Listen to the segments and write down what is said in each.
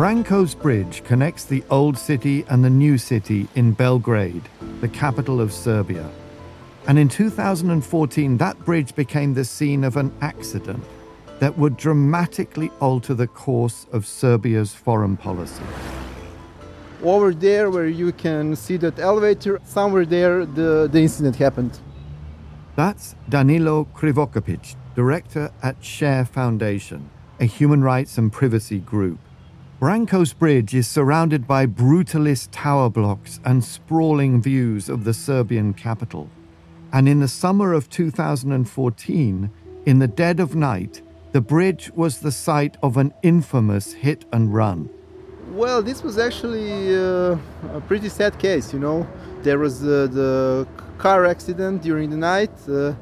Branko's Bridge connects the old city and the new city in Belgrade, the capital of Serbia. And in 2014, that bridge became the scene of an accident that would dramatically alter the course of Serbia's foreign policy. Over there, where you can see that elevator, somewhere there, the, the incident happened. That's Danilo Krivokapic, director at Share Foundation, a human rights and privacy group. Branko's Bridge is surrounded by brutalist tower blocks and sprawling views of the Serbian capital. And in the summer of 2014, in the dead of night, the bridge was the site of an infamous hit and run. Well, this was actually uh, a pretty sad case, you know. There was uh, the car accident during the night. Uh,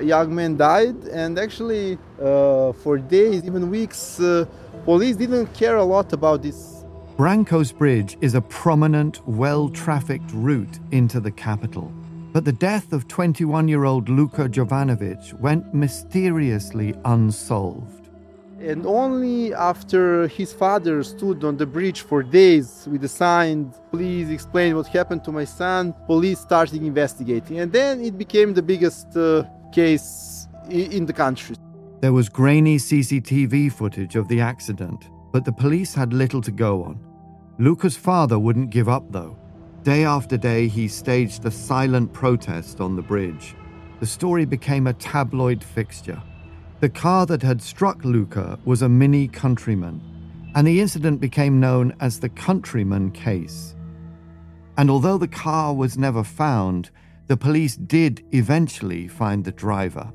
young man died, and actually, uh, for days, even weeks, uh, police didn't care a lot about this. Branko's Bridge is a prominent, well trafficked route into the capital. But the death of 21 year old Luka Jovanovic went mysteriously unsolved. And only after his father stood on the bridge for days with a sign, please explain what happened to my son, police started investigating. And then it became the biggest uh, case in the country. There was grainy CCTV footage of the accident, but the police had little to go on. Luka's father wouldn't give up, though. Day after day, he staged a silent protest on the bridge. The story became a tabloid fixture. The car that had struck Luka was a Mini Countryman, and the incident became known as the Countryman case. And although the car was never found, the police did eventually find the driver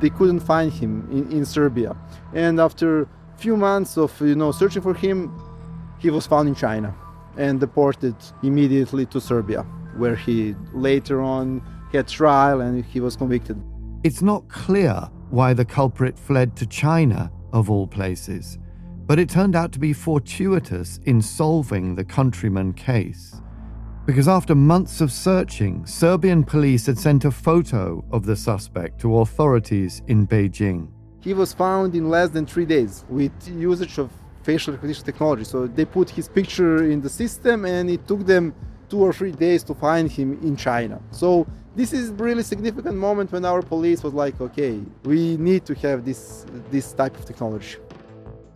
they couldn't find him in, in Serbia. And after a few months of you know searching for him, he was found in China and deported immediately to Serbia, where he later on had trial and he was convicted. It's not clear why the culprit fled to China, of all places, but it turned out to be fortuitous in solving the countryman case because after months of searching, Serbian police had sent a photo of the suspect to authorities in Beijing. He was found in less than three days with usage of facial recognition technology. So they put his picture in the system and it took them two or three days to find him in China. So this is really significant moment when our police was like, okay, we need to have this this type of technology.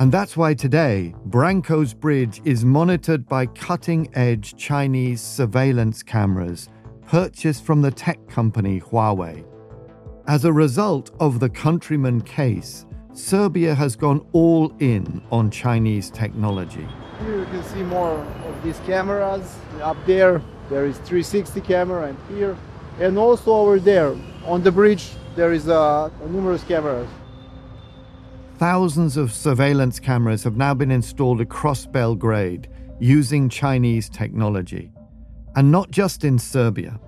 And that's why today, Branko's Bridge is monitored by cutting edge Chinese surveillance cameras purchased from the tech company Huawei. As a result of the Countryman case, Serbia has gone all in on Chinese technology. Here you can see more of these cameras. Up there, there is 360 camera, and here, and also over there on the bridge, there is uh, numerous cameras. Thousands of surveillance cameras have now been installed across Belgrade using Chinese technology. And not just in Serbia.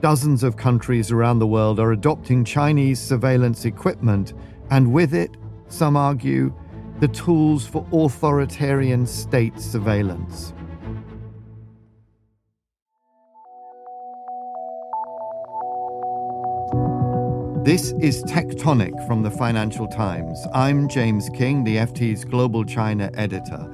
Dozens of countries around the world are adopting Chinese surveillance equipment, and with it, some argue, the tools for authoritarian state surveillance. This is Tectonic from the Financial Times. I'm James Kynge, the FT's Global China editor.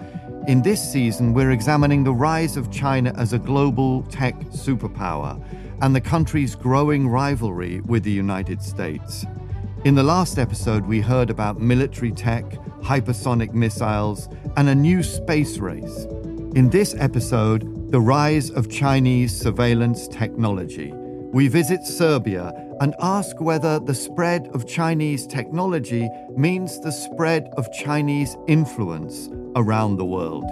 In this season, we're examining the rise of China as a global tech superpower and the country's growing rivalry with the United States. In the last episode, we heard about military tech, hypersonic missiles, and a new space race. In this episode, the rise of Chinese surveillance technology. We visit Serbia and ask whether the spread of Chinese technology means the spread of Chinese influence around the world.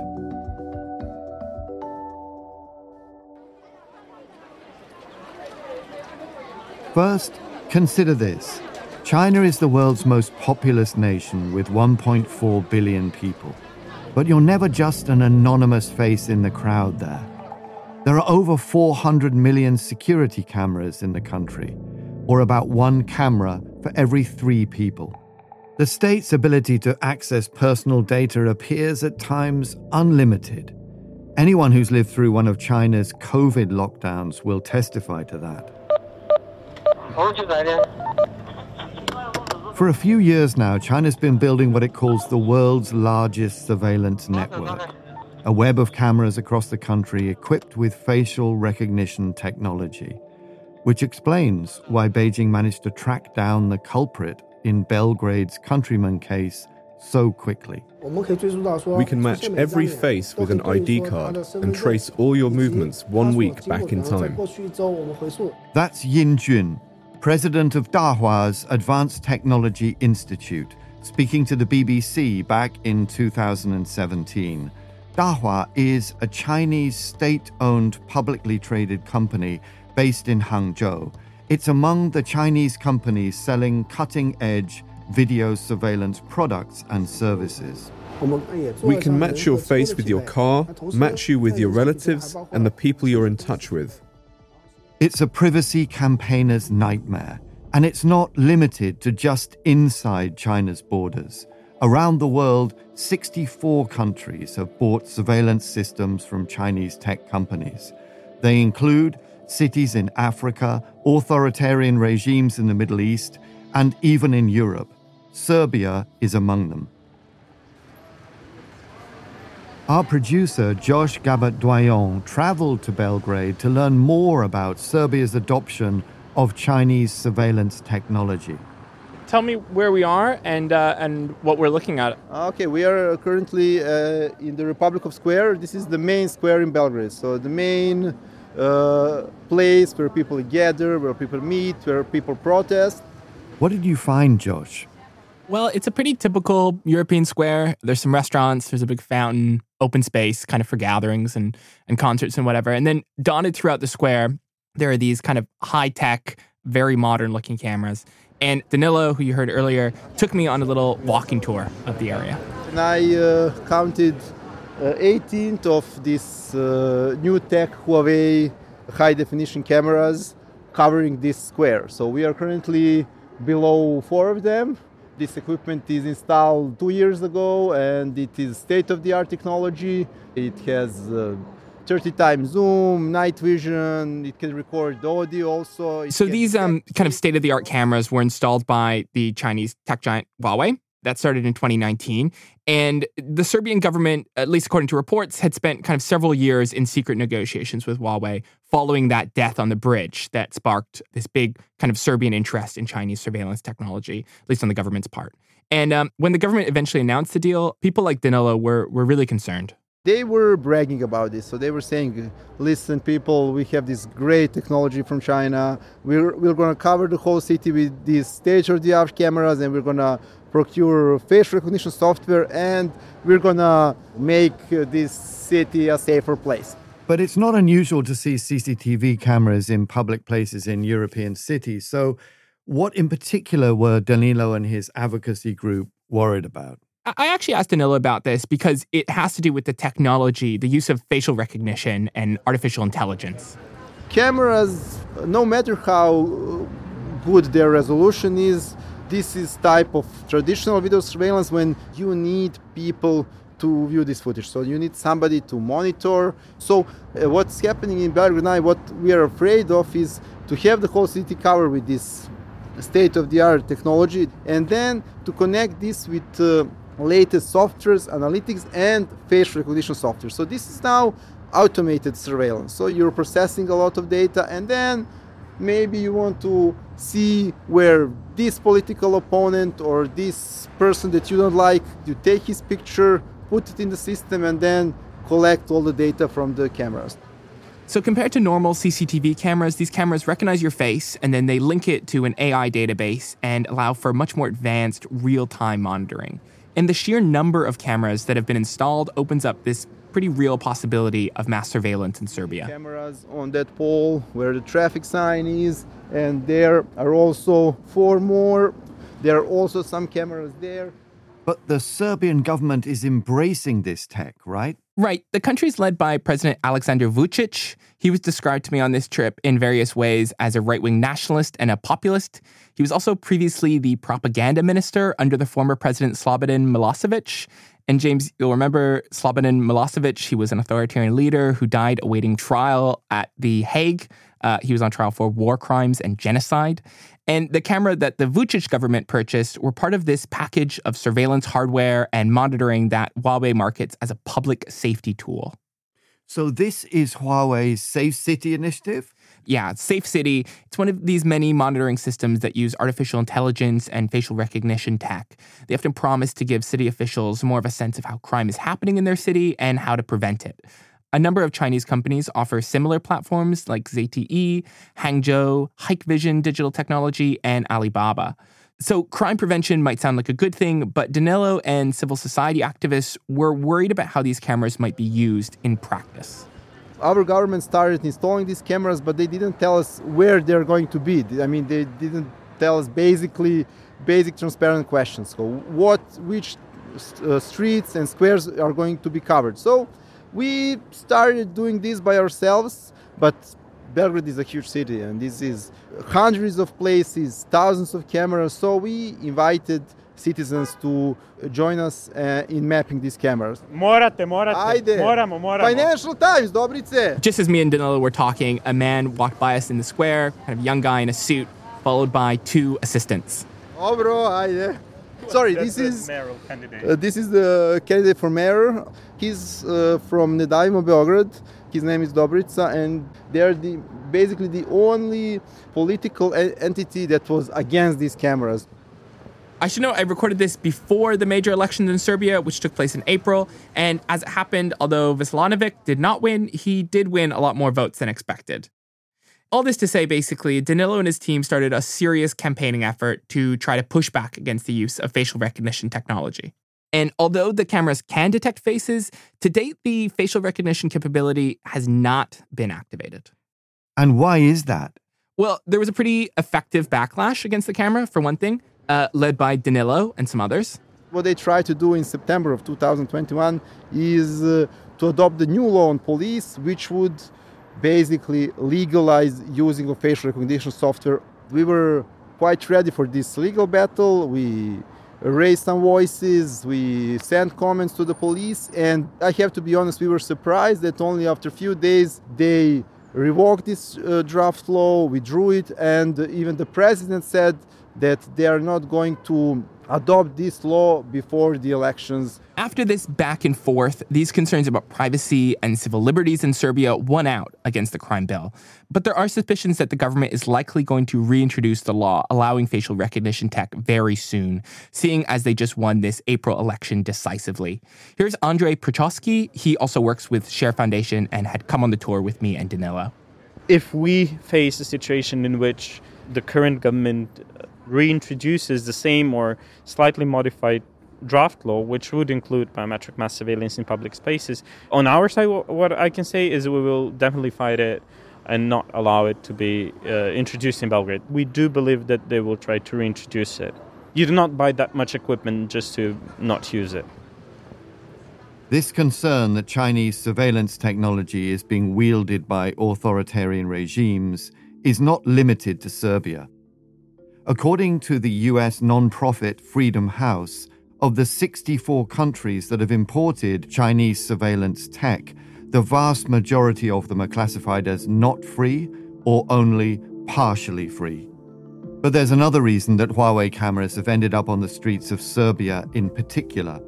First, consider this China is the world's most populous nation with 1.4 billion people. But you're never just an anonymous face in the crowd there. There are over 400 million security cameras in the country, or about one camera for every three people. The state's ability to access personal data appears at times unlimited. Anyone who's lived through one of China's COVID lockdowns will testify to that. For a few years now, China's been building what it calls the world's largest surveillance network a web of cameras across the country equipped with facial recognition technology, which explains why Beijing managed to track down the culprit in Belgrade's countryman case so quickly. We can match every face with an ID card and trace all your movements one week back in time. That's Yin Jun, president of Dahua's Advanced Technology Institute, speaking to the BBC back in 2017. Dahua is a Chinese state owned publicly traded company based in Hangzhou. It's among the Chinese companies selling cutting edge video surveillance products and services. We can match your face with your car, match you with your relatives and the people you're in touch with. It's a privacy campaigner's nightmare, and it's not limited to just inside China's borders. Around the world, 64 countries have bought surveillance systems from Chinese tech companies. They include cities in Africa, authoritarian regimes in the Middle East, and even in Europe. Serbia is among them. Our producer, Josh Gabert Doyon, traveled to Belgrade to learn more about Serbia's adoption of Chinese surveillance technology. Tell me where we are and, uh, and what we're looking at. Okay, we are currently uh, in the Republic of Square. This is the main square in Belgrade. So, the main uh, place where people gather, where people meet, where people protest. What did you find, Josh? Well, it's a pretty typical European square. There's some restaurants, there's a big fountain, open space kind of for gatherings and, and concerts and whatever. And then dotted throughout the square, there are these kind of high tech, very modern looking cameras. And Danilo, who you heard earlier, took me on a little walking tour of the area. And I uh, counted uh, 18 of these uh, new tech Huawei high definition cameras covering this square. So we are currently below four of them this equipment is installed two years ago and it is state of the art technology. It has uh, 30 times zoom, night vision, it can record audio also. It so these um, kind of state of the art cameras were installed by the Chinese tech giant Huawei. That started in 2019. And the Serbian government, at least according to reports, had spent kind of several years in secret negotiations with Huawei following that death on the bridge that sparked this big kind of Serbian interest in Chinese surveillance technology, at least on the government's part. And um, when the government eventually announced the deal, people like Danilo were, were really concerned. They were bragging about this. So they were saying, listen, people, we have this great technology from China. We're, we're going to cover the whole city with these state of the art cameras and we're going to procure face recognition software, and we're gonna make this city a safer place. But it's not unusual to see CCTV cameras in public places in European cities. So, what in particular were Danilo and his advocacy group worried about? I actually asked Danilo about this because it has to do with the technology, the use of facial recognition and artificial intelligence. Cameras, no matter how good their resolution is, this is type of traditional video surveillance when you need people to view this footage. So you need somebody to monitor. So uh, what's happening in Belgrade now, what we are afraid of is to have the whole city covered with this state-of-the-art technology and then to connect this with uh, latest softwares, analytics, and face recognition software. So this is now automated surveillance. So you're processing a lot of data and then maybe you want to see where this political opponent or this person that you don't like, you take his picture, put it in the system, and then collect all the data from the cameras. So, compared to normal CCTV cameras, these cameras recognize your face and then they link it to an AI database and allow for much more advanced real time monitoring. And the sheer number of cameras that have been installed opens up this pretty real possibility of mass surveillance in Serbia. Cameras on that pole where the traffic sign is, and there are also four more. There are also some cameras there. But the Serbian government is embracing this tech, right? Right. The country is led by President Alexander Vucic. He was described to me on this trip in various ways as a right wing nationalist and a populist. He was also previously the propaganda minister under the former president Slobodan Milosevic. And James, you'll remember Slobodan Milosevic, he was an authoritarian leader who died awaiting trial at The Hague Uh, he was on trial for war crimes and genocide. And the camera that the Vucic government purchased were part of this package of surveillance hardware and monitoring that Huawei markets as a public safety tool. So, this is Huawei's Safe City initiative? Yeah, Safe City. It's one of these many monitoring systems that use artificial intelligence and facial recognition tech. They often promise to give city officials more of a sense of how crime is happening in their city and how to prevent it. A number of Chinese companies offer similar platforms like ZTE, Hangzhou, Hikvision Digital Technology, and Alibaba. So, crime prevention might sound like a good thing, but Danilo and civil society activists were worried about how these cameras might be used in practice. Our government started installing these cameras, but they didn't tell us where they're going to be. I mean, they didn't tell us basically basic transparent questions. So, what, which uh, streets and squares are going to be covered. So, we started doing this by ourselves, but Belgrade is a huge city and this is hundreds of places, thousands of cameras. So we invited citizens to join us uh, in mapping these cameras. Morate, morate. Ajde. Moramo, moramo. Financial Times, Dobrice. Just as me and Danilo were talking, a man walked by us in the square, kind of young guy in a suit, followed by two assistants. Dobro, ajde. Sorry, this is mayoral candidate. Uh, this is the candidate for mayor. He's uh, from Ne Davimo Beograd. His name is Dobrica, and they're the, basically the only political e- entity that was against these cameras. I should note I recorded this before the major elections in Serbia, which took place in April. And as it happened, although Veselinovic did not win, he did win a lot more votes than expected. All this to say, basically, Danilo and his team started a serious campaigning effort to try to push back against the use of facial recognition technology. And although the cameras can detect faces, to date, the facial recognition capability has not been activated. And why is that? Well, there was a pretty effective backlash against the camera, for one thing, uh, led by Danilo and some others. What they tried to do in September of 2021 is uh, to adopt the new law on police, which would basically legalize using of facial recognition software. We were quite ready for this legal battle. We raised some voices, we sent comments to the police, and I have to be honest, we were surprised that only after a few days they revoked this uh, draft law, withdrew it, and even the president said that they are not going to adopt this law before the elections. After this back and forth, these concerns about privacy and civil liberties in Serbia won out against the crime bill. But there are suspicions that the government is likely going to reintroduce the law allowing facial recognition tech very soon, seeing as they just won this April election decisively. Here's Andrei Petrovski. He also works with Share Foundation and had come on the tour with me and Danilo. If we face a situation in which the current government reintroduces the same or slightly modified draft law, which would include biometric mass surveillance in public spaces. On our side, what I can say is we will definitely fight it and not allow it to be uh, introduced in Belgrade. We do believe that they will try to reintroduce it. You do not buy that much equipment just to not use it. This concern that Chinese surveillance technology is being wielded by authoritarian regimes is not limited to Serbia. According to the US nonprofit Freedom House, of the 64 countries that have imported Chinese surveillance tech, the vast majority of them are classified as not free or only partially free. But there's another reason that Huawei cameras have ended up on the streets of Serbia in particular.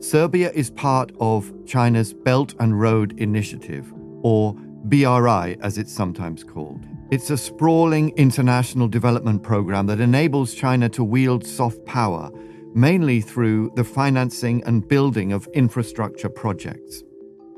Serbia is part of China's Belt and Road Initiative, or BRI as it's sometimes called. It's a sprawling international development program that enables China to wield soft power, mainly through the financing and building of infrastructure projects.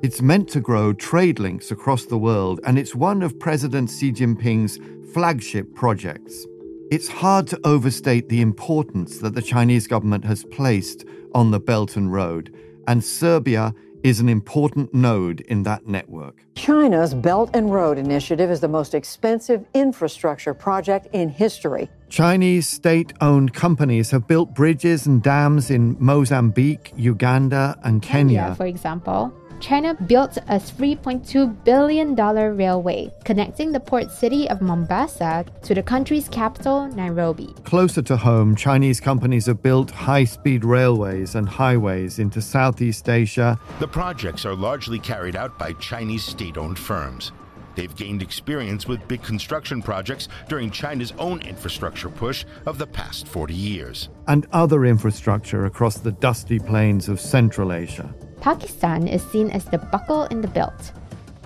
It's meant to grow trade links across the world, and it's one of President Xi Jinping's flagship projects. It's hard to overstate the importance that the Chinese government has placed on the Belt and Road, and Serbia is an important node in that network. China's Belt and Road Initiative is the most expensive infrastructure project in history. Chinese state owned companies have built bridges and dams in Mozambique, Uganda, and Kenya. Kenya, for example. China built a $3.2 billion railway connecting the port city of Mombasa to the country's capital, Nairobi. Closer to home, Chinese companies have built high speed railways and highways into Southeast Asia. The projects are largely carried out by Chinese state owned firms. They've gained experience with big construction projects during China's own infrastructure push of the past 40 years. And other infrastructure across the dusty plains of Central Asia. Pakistan is seen as the buckle in the belt.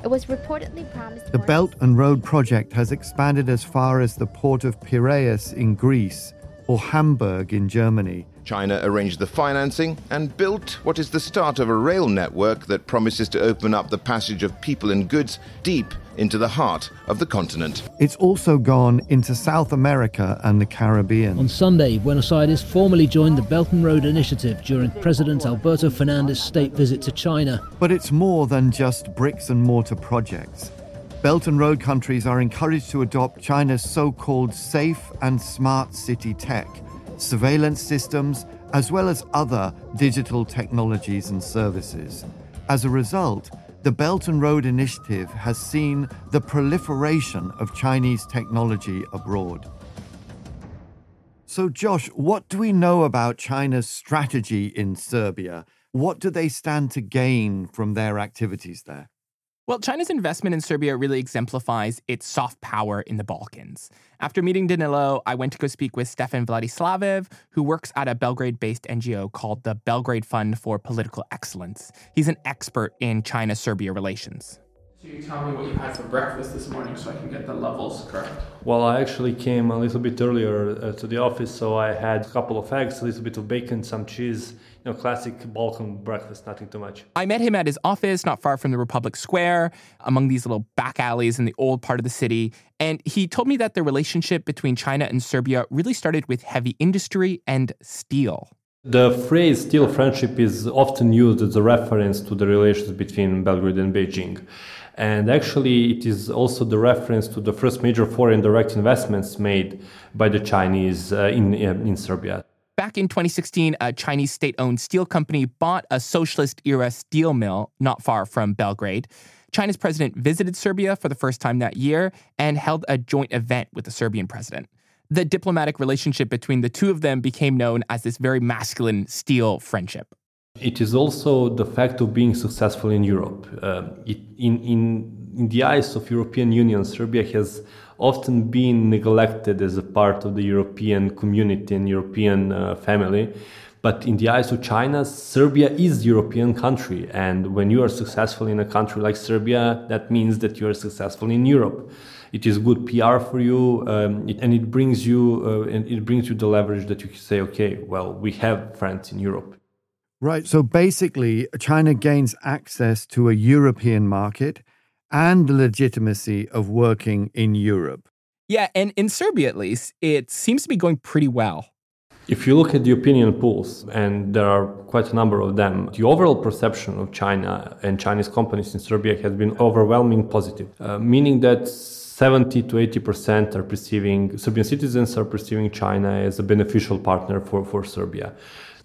It was reportedly promised. The Belt and Road project has expanded as far as the port of Piraeus in Greece or Hamburg in Germany. China arranged the financing and built what is the start of a rail network that promises to open up the passage of people and goods deep into the heart of the continent. It's also gone into South America and the Caribbean. On Sunday, Buenos Aires formally joined the Belt and Road Initiative during President Alberto Fernandez's state visit to China. But it's more than just bricks and mortar projects. Belt and Road countries are encouraged to adopt China's so called safe and smart city tech, surveillance systems, as well as other digital technologies and services. As a result, the Belt and Road Initiative has seen the proliferation of Chinese technology abroad. So, Josh, what do we know about China's strategy in Serbia? What do they stand to gain from their activities there? Well, China's investment in Serbia really exemplifies its soft power in the Balkans. After meeting Danilo, I went to go speak with Stefan Vladisavljev, who works at a Belgrade based NGO called the Belgrade Fund for Political Excellence. He's an expert in China Serbia relations. So you tell me what you had for breakfast this morning so I can get the levels correct. Well, I actually came a little bit earlier uh, to the office, so I had a couple of eggs, a little bit of bacon, some cheese, you know, classic Balkan breakfast, nothing too much. I met him at his office not far from the Republic Square, among these little back alleys in the old part of the city, and he told me that the relationship between China and Serbia really started with heavy industry and steel. The phrase steel friendship is often used as a reference to the relations between Belgrade and Beijing. And actually, it is also the reference to the first major foreign direct investments made by the Chinese uh, in, uh, in Serbia. Back in 2016, a Chinese state owned steel company bought a socialist era steel mill not far from Belgrade. China's president visited Serbia for the first time that year and held a joint event with the Serbian president. The diplomatic relationship between the two of them became known as this very masculine steel friendship. It is also the fact of being successful in Europe. Uh, it, in, in, in the eyes of European Union, Serbia has often been neglected as a part of the European community and European uh, family. But in the eyes of China, Serbia is European country, and when you are successful in a country like Serbia, that means that you are successful in Europe. It is good PR for you, um, it, and it brings you uh, and it brings you the leverage that you can say, okay, well, we have friends in Europe. Right. So basically, China gains access to a European market and the legitimacy of working in Europe. Yeah, and in Serbia at least, it seems to be going pretty well. If you look at the opinion polls, and there are quite a number of them, the overall perception of China and Chinese companies in Serbia has been overwhelming positive, uh, meaning that 70 to 80% are perceiving, Serbian citizens are perceiving China as a beneficial partner for, for Serbia.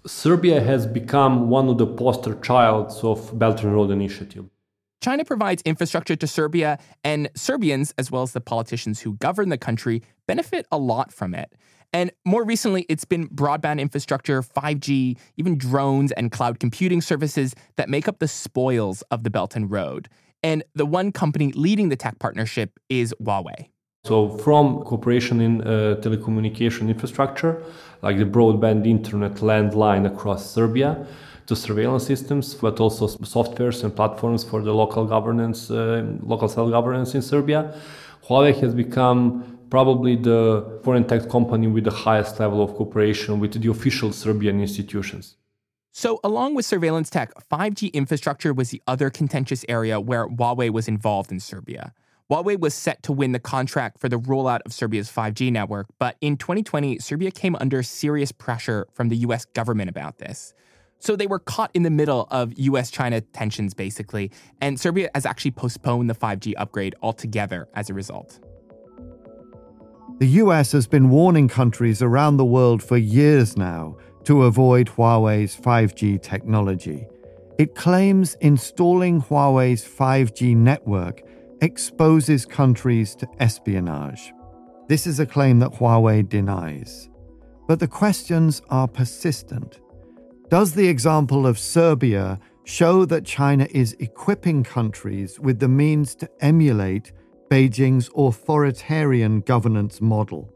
Serbia has become one of the poster childs of Belt and Road Initiative. China provides infrastructure to Serbia, and Serbians, as well as the politicians who govern the country, benefit a lot from it. And more recently, it's been broadband infrastructure, 5G, even drones and cloud computing services that make up the spoils of the Belt and Road. And the one company leading the tech partnership is Huawei. So, from cooperation in uh, telecommunication infrastructure, like the broadband internet landline across Serbia, to surveillance systems, but also softwares and platforms for the local governance, uh, local self-governance in Serbia, Huawei has become probably the foreign tech company with the highest level of cooperation with the official Serbian institutions. So, along with surveillance tech, 5G infrastructure was the other contentious area where Huawei was involved in Serbia. Huawei was set to win the contract for the rollout of Serbia's 5G network, but in 2020, Serbia came under serious pressure from the US government about this. So they were caught in the middle of US China tensions, basically, and Serbia has actually postponed the 5G upgrade altogether as a result. The US has been warning countries around the world for years now to avoid Huawei's 5G technology. It claims installing Huawei's 5G network exposes countries to espionage. This is a claim that Huawei denies. But the questions are persistent. Does the example of Serbia show that China is equipping countries with the means to emulate Beijing's authoritarian governance model?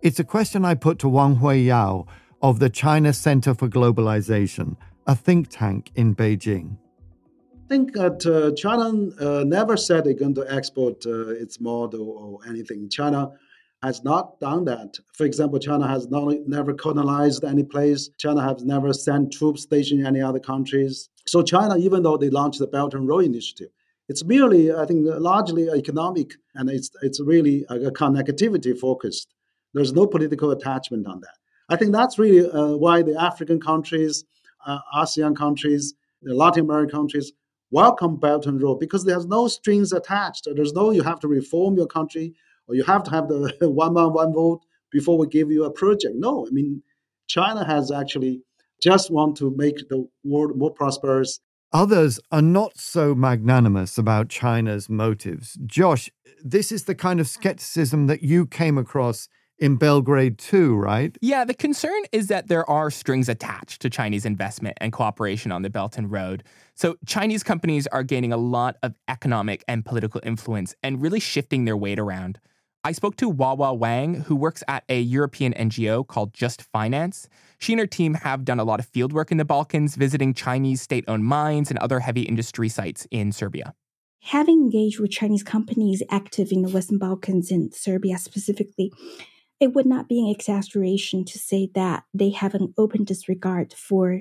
It's a question I put to Wang Huiyao of the China Center for Globalization, a think tank in Beijing. I think that uh, China uh, never said they're going to export uh, its model or anything. China has not done that. For example, China has not, never colonized any place. China has never sent troops stationed in any other countries. So China, even though they launched the Belt and Road Initiative, it's merely, I think, largely economic and it's it's really a connectivity focused. There's no political attachment on that. I think that's really uh, why the African countries, uh, ASEAN countries, the Latin American countries welcome Belt and Road because there's no strings attached. There's no you have to reform your country or you have to have the one man one vote before we give you a project. No, I mean China has actually just want to make the world more prosperous. Others are not so magnanimous about China's motives. Josh, this is the kind of skepticism that you came across in Belgrade too, right? Yeah, the concern is that there are strings attached to Chinese investment and cooperation on the Belt and Road. So Chinese companies are gaining a lot of economic and political influence and really shifting their weight around. I spoke to Wawa Wang, who works at a European NGO called Just Finance. She and her team have done a lot of fieldwork in the Balkans, visiting Chinese state owned mines and other heavy industry sites in Serbia. Having engaged with Chinese companies active in the Western Balkans and Serbia specifically, it would not be an exaggeration to say that they have an open disregard for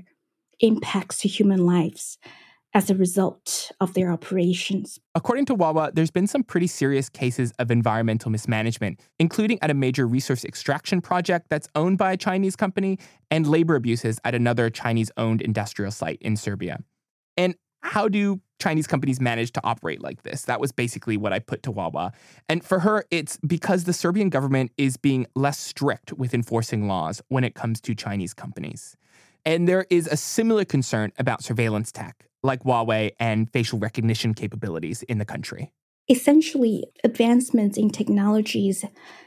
impacts to human lives as a result of their operations. According to Wawa, there's been some pretty serious cases of environmental mismanagement, including at a major resource extraction project that's owned by a Chinese company and labor abuses at another Chinese owned industrial site in Serbia. And how do Chinese companies manage to operate like this? That was basically what I put to Wawa. And for her, it's because the Serbian government is being less strict with enforcing laws when it comes to Chinese companies. And there is a similar concern about surveillance tech, like Huawei and facial recognition capabilities in the country. Essentially, advancements in technologies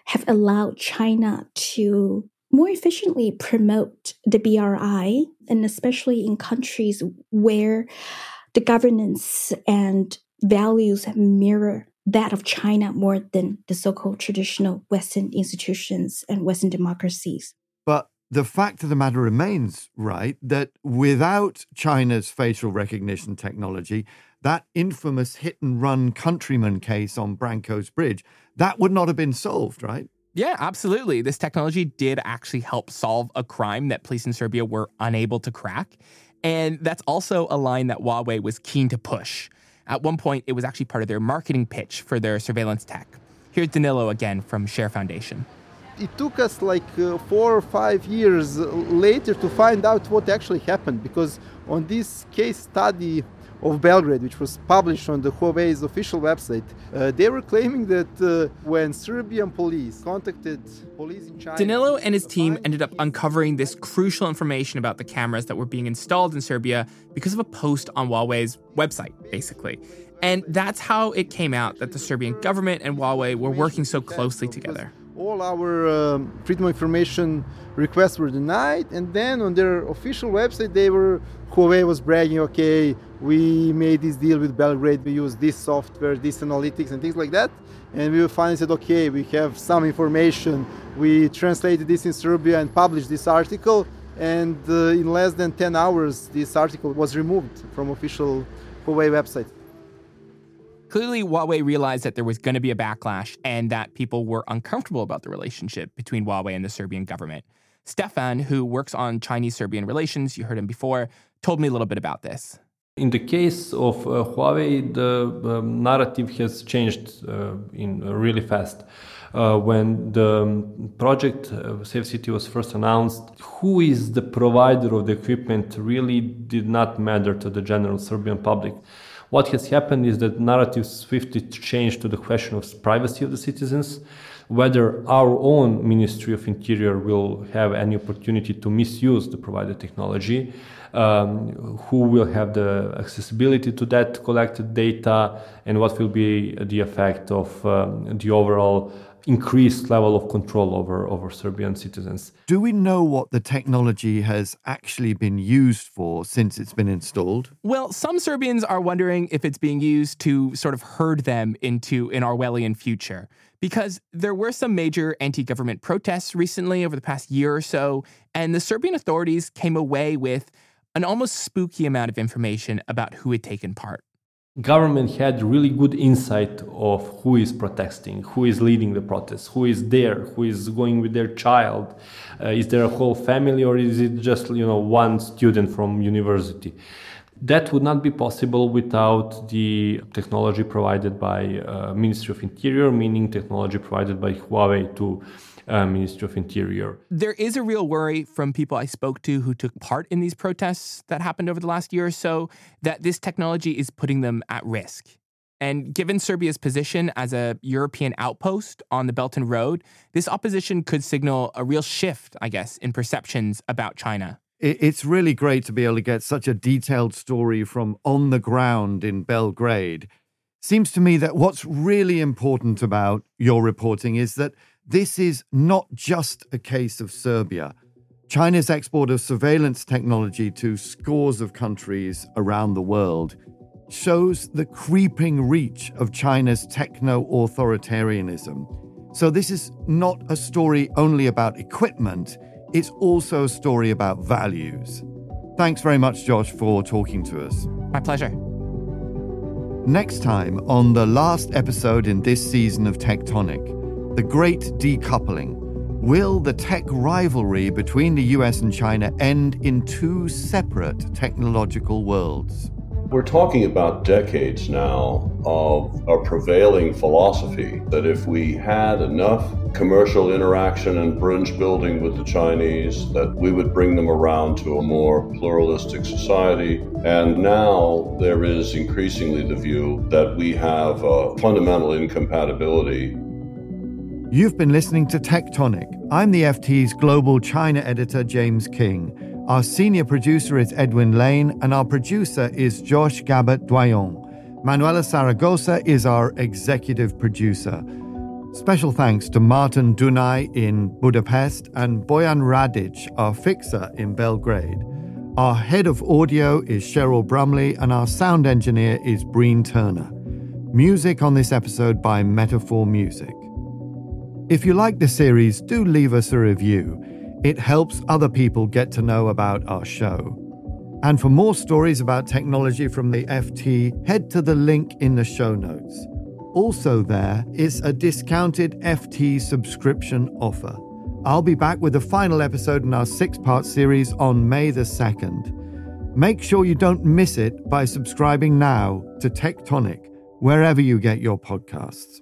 have allowed China to more efficiently promote the BRI, and especially in countries where the governance and values mirror that of China more than the so called traditional Western institutions and Western democracies. But the fact of the matter remains, right, that without China's facial recognition technology, that infamous hit and run countryman case on Branko's Bridge, that would not have been solved, right? Yeah, absolutely. This technology did actually help solve a crime that police in Serbia were unable to crack. And that's also a line that Huawei was keen to push. At one point, it was actually part of their marketing pitch for their surveillance tech. Here's Danilo again from Share Foundation. It took us like uh, four or five years later to find out what actually happened because on this case study of Belgrade, which was published on the Huawei's official website, uh, they were claiming that uh, when Serbian police contacted police in China. Danilo and his team ended up uncovering this crucial information about the cameras that were being installed in Serbia because of a post on Huawei's website, basically. And that's how it came out that the Serbian government and Huawei were working so closely together all our um, freedom of information requests were denied and then on their official website they were huawei was bragging okay we made this deal with belgrade we use this software this analytics and things like that. And we finally said okay we have some information. We translated this in serbia and published this article and uh, in less than 10 hours this article was removed from official huawei website Clearly, Huawei realized that there was going to be a backlash and that people were uncomfortable about the relationship between Huawei and the Serbian government. Stefan, who works on Chinese Serbian relations, you heard him before, told me a little bit about this. In the case of uh, Huawei, the um, narrative has changed uh, in uh, really fast. Uh, when the um, project uh, Safe City was first announced, who is the provider of the equipment really did not matter to the general Serbian public. What has happened is that narrative swiftly changed to the question of privacy of the citizens, whether our own Ministry of Interior will have any opportunity to misuse the provided technology, um, who will have the accessibility to that collected data, and what will be the effect of um, the overall increased level of control over, over Serbian citizens. Do we know what the technology has actually been used for since it's been installed? Well, some Serbians are wondering if it's being used to sort of herd them into an Orwellian future. Because there were some major anti government protests recently over the past year or so, and the Serbian authorities came away with an almost spooky amount of information about who had taken part government had really good insight of who is protesting who is leading the protest who is there who is going with their child uh, is there a whole family or is it just you know one student from university? That would not be possible without the technology provided by uh, ministry of interior meaning technology provided by huawei to uh, Ministry of Interior. There is a real worry from people I spoke to who took part in these protests that happened over the last year or so that this technology is putting them at risk. And given Serbia's position as a European outpost on the Belt and Road, this opposition could signal a real shift, I guess, in perceptions about China. It's really great to be able to get such a detailed story from on the ground in Belgrade. Seems to me that what's really important about your reporting is that this is not just a case of Serbia. China's export of surveillance technology to scores of countries around the world shows the creeping reach of China's techno authoritarianism. So, this is not a story only about equipment, it's also a story about values. Thanks very much, Josh, for talking to us. My pleasure. Next time on the last episode in this season of Tectonic, the great decoupling. Will the tech rivalry between the US and China end in two separate technological worlds? We're talking about decades now of a prevailing philosophy that if we had enough commercial interaction and bridge building with the Chinese, that we would bring them around to a more pluralistic society. And now there is increasingly the view that we have a fundamental incompatibility You've been listening to Tectonic. I'm the FT's global China editor, James Kynge. Our senior producer is Edwin Lane, and our producer is Josh Gabert Doyon. Manuela Saragosa is our executive producer. Special thanks to Marton Dunai in Budapest and Boyan Radic, our fixer in Belgrade. Our head of audio is Cheryl Brumley, and our sound engineer is Breen Turner. Music on this episode by Metaphor Music. If you like the series, do leave us a review. It helps other people get to know about our show. And for more stories about technology from the FT, head to the link in the show notes. Also, there is a discounted FT subscription offer. I'll be back with the final episode in our six part series on May the 2nd. Make sure you don't miss it by subscribing now to Tectonic, wherever you get your podcasts.